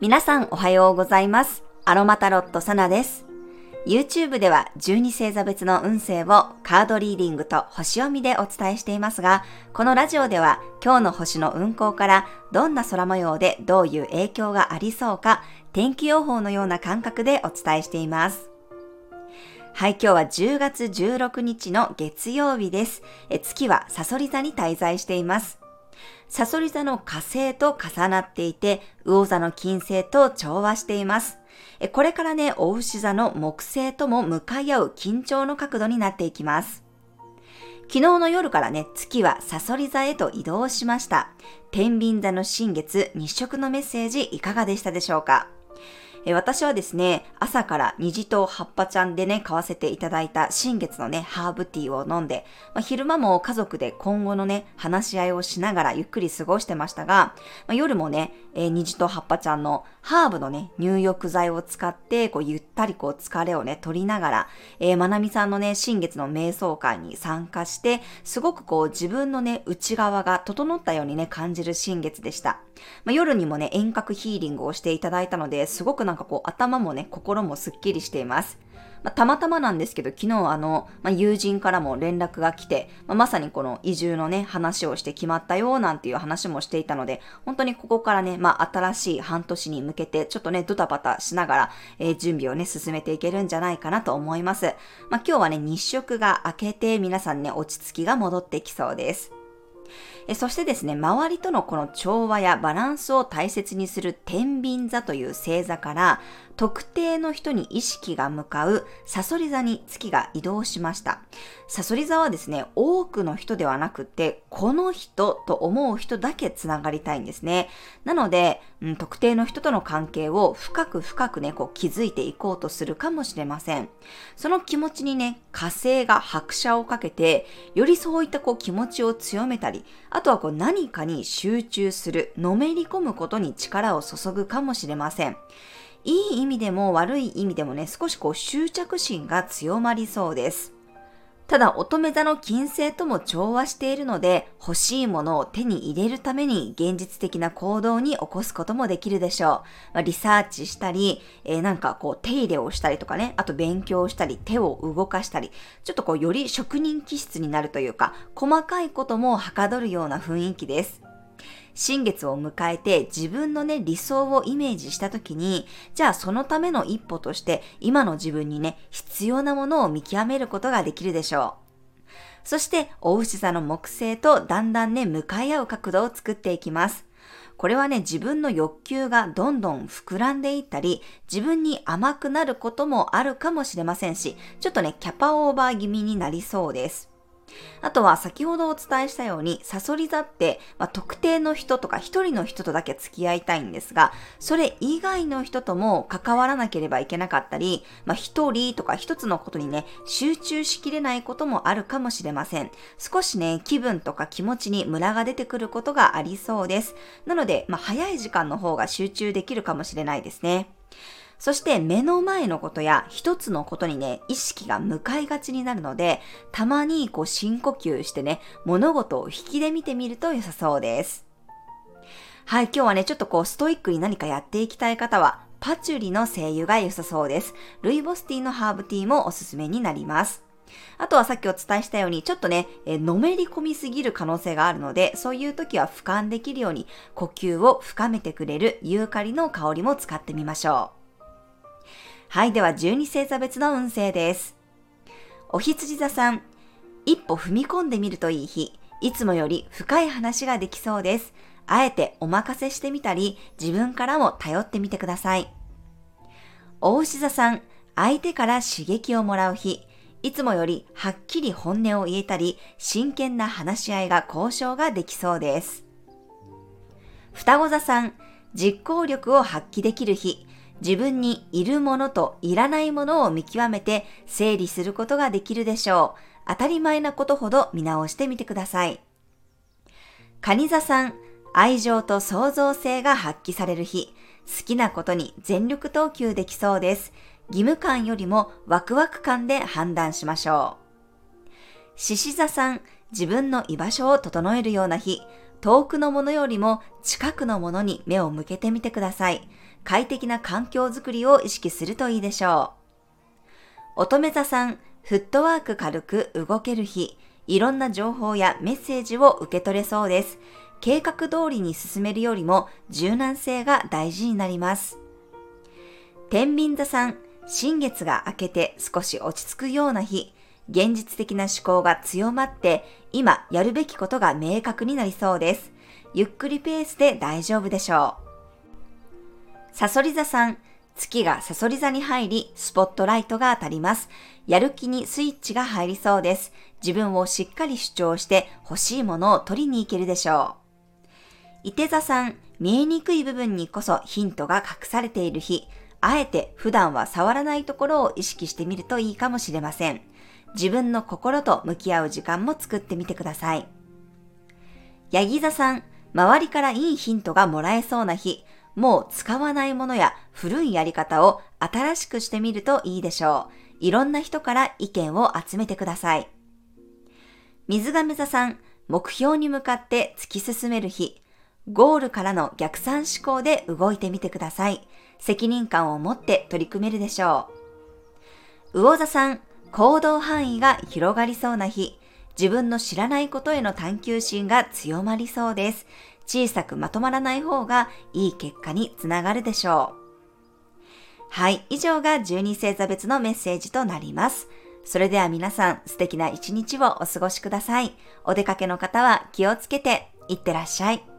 皆さんおはようございます。アロマタロットサナです。YouTube では12星座別の運勢をカードリーディングと星読みでお伝えしていますが、このラジオでは今日の星の運行からどんな空模様でどういう影響がありそうか、天気予報のような感覚でお伝えしています。はい、今日は10月16日の月曜日です。え月はサソリ座に滞在しています。サソリ座の火星と重なっていて、魚座の金星と調和しています。これからね、お牛座の木星とも向かい合う緊張の角度になっていきます。昨日の夜からね、月はサソリ座へと移動しました。天秤座の新月日食のメッセージいかがでしたでしょうか？え私はですね、朝から虹と葉っぱちゃんでね、買わせていただいた新月のね、ハーブティーを飲んで、まあ、昼間も家族で今後のね、話し合いをしながらゆっくり過ごしてましたが、まあ、夜もね、えー、虹と葉っぱちゃんのハーブのね、入浴剤を使って、こう、ゆったりこう、疲れをね、取りながら、えー、まなみさんのね、新月の瞑想会に参加して、すごくこう、自分のね、内側が整ったようにね、感じる新月でした。まあ、夜にもね、遠隔ヒーリングをしていただいたので、すごくなんかかこう、頭もね、心もすっきりしています。まあ、たまたまなんですけど、昨日あの、まあ、友人からも連絡が来て、まあ、まさにこの移住のね、話をして決まったよ、なんていう話もしていたので、本当にここからね、まあ、新しい半年に向けて、ちょっとね、ドタバタしながら、えー、準備をね、進めていけるんじゃないかなと思います。まあ、今日はね、日食が明けて、皆さんね、落ち着きが戻ってきそうです。そしてですね、周りとのこの調和やバランスを大切にする天秤座という星座から、特定の人に意識が向かうサソリ座に月が移動しました。サソリ座はですね、多くの人ではなくて、この人と思う人だけつながりたいんですね。なので、うん、特定の人との関係を深く深くね、こう築いていこうとするかもしれません。その気持ちにね、火星が拍車をかけて、よりそういったこう気持ちを強めたり、あとはこう何かに集中する、のめり込むことに力を注ぐかもしれません。いい意味でも悪い意味でもね、少しこう執着心が強まりそうです。ただ乙女座の金星とも調和しているので、欲しいものを手に入れるために現実的な行動に起こすこともできるでしょう。まあ、リサーチしたり、えー、なんかこう手入れをしたりとかね、あと勉強したり、手を動かしたり、ちょっとこうより職人気質になるというか、細かいこともはかどるような雰囲気です。新月を迎えて自分のね、理想をイメージしたときに、じゃあそのための一歩として今の自分にね、必要なものを見極めることができるでしょう。そして、お牛座の木星とだんだんね、向かい合う角度を作っていきます。これはね、自分の欲求がどんどん膨らんでいったり、自分に甘くなることもあるかもしれませんし、ちょっとね、キャパオーバー気味になりそうです。あとは先ほどお伝えしたように、サソリ座って、まあ、特定の人とか一人の人とだけ付き合いたいんですが、それ以外の人とも関わらなければいけなかったり、まあ、一人とか一つのことにね、集中しきれないこともあるかもしれません。少しね、気分とか気持ちにムラが出てくることがありそうです。なので、まあ、早い時間の方が集中できるかもしれないですね。そして目の前のことや一つのことにね、意識が向かいがちになるので、たまにこう深呼吸してね、物事を引きで見てみると良さそうです。はい、今日はね、ちょっとこうストイックに何かやっていきたい方は、パチュリの精油が良さそうです。ルイボスティーのハーブティーもおすすめになります。あとはさっきお伝えしたように、ちょっとね、えのめり込みすぎる可能性があるので、そういう時は俯瞰できるように呼吸を深めてくれるユーカリの香りも使ってみましょう。はい、では12星座別の運勢です。お羊座さん、一歩踏み込んでみるといい日、いつもより深い話ができそうです。あえてお任せしてみたり、自分からも頼ってみてください。お牛座さん、相手から刺激をもらう日、いつもよりはっきり本音を言えたり、真剣な話し合いが交渉ができそうです。双子座さん、実行力を発揮できる日、自分にいるものといらないものを見極めて整理することができるでしょう。当たり前なことほど見直してみてください。蟹座さん、愛情と創造性が発揮される日、好きなことに全力投球できそうです。義務感よりもワクワク感で判断しましょう。獅子座さん、自分の居場所を整えるような日、遠くのものよりも近くのものに目を向けてみてください。快適な環境づくりを意識するといいでしょう。乙女座さん、フットワーク軽く動ける日、いろんな情報やメッセージを受け取れそうです。計画通りに進めるよりも柔軟性が大事になります。天秤座さん、新月が明けて少し落ち着くような日、現実的な思考が強まって今やるべきことが明確になりそうです。ゆっくりペースで大丈夫でしょう。サソリ座さん、月がサソリ座に入り、スポットライトが当たります。やる気にスイッチが入りそうです。自分をしっかり主張して欲しいものを取りに行けるでしょう。伊手座さん、見えにくい部分にこそヒントが隠されている日、あえて普段は触らないところを意識してみるといいかもしれません。自分の心と向き合う時間も作ってみてください。ヤギ座さん、周りからいいヒントがもらえそうな日、もう使わないものや古いやり方を新しくしてみるといいでしょう。いろんな人から意見を集めてください。水亀座さん、目標に向かって突き進める日、ゴールからの逆算思考で動いてみてください。責任感を持って取り組めるでしょう。魚座さん、行動範囲が広がりそうな日、自分の知らないことへの探求心が強まりそうです。小さくまとまらない方がいい結果につながるでしょう。はい、以上が12星座別のメッセージとなります。それでは皆さん素敵な一日をお過ごしください。お出かけの方は気をつけていってらっしゃい。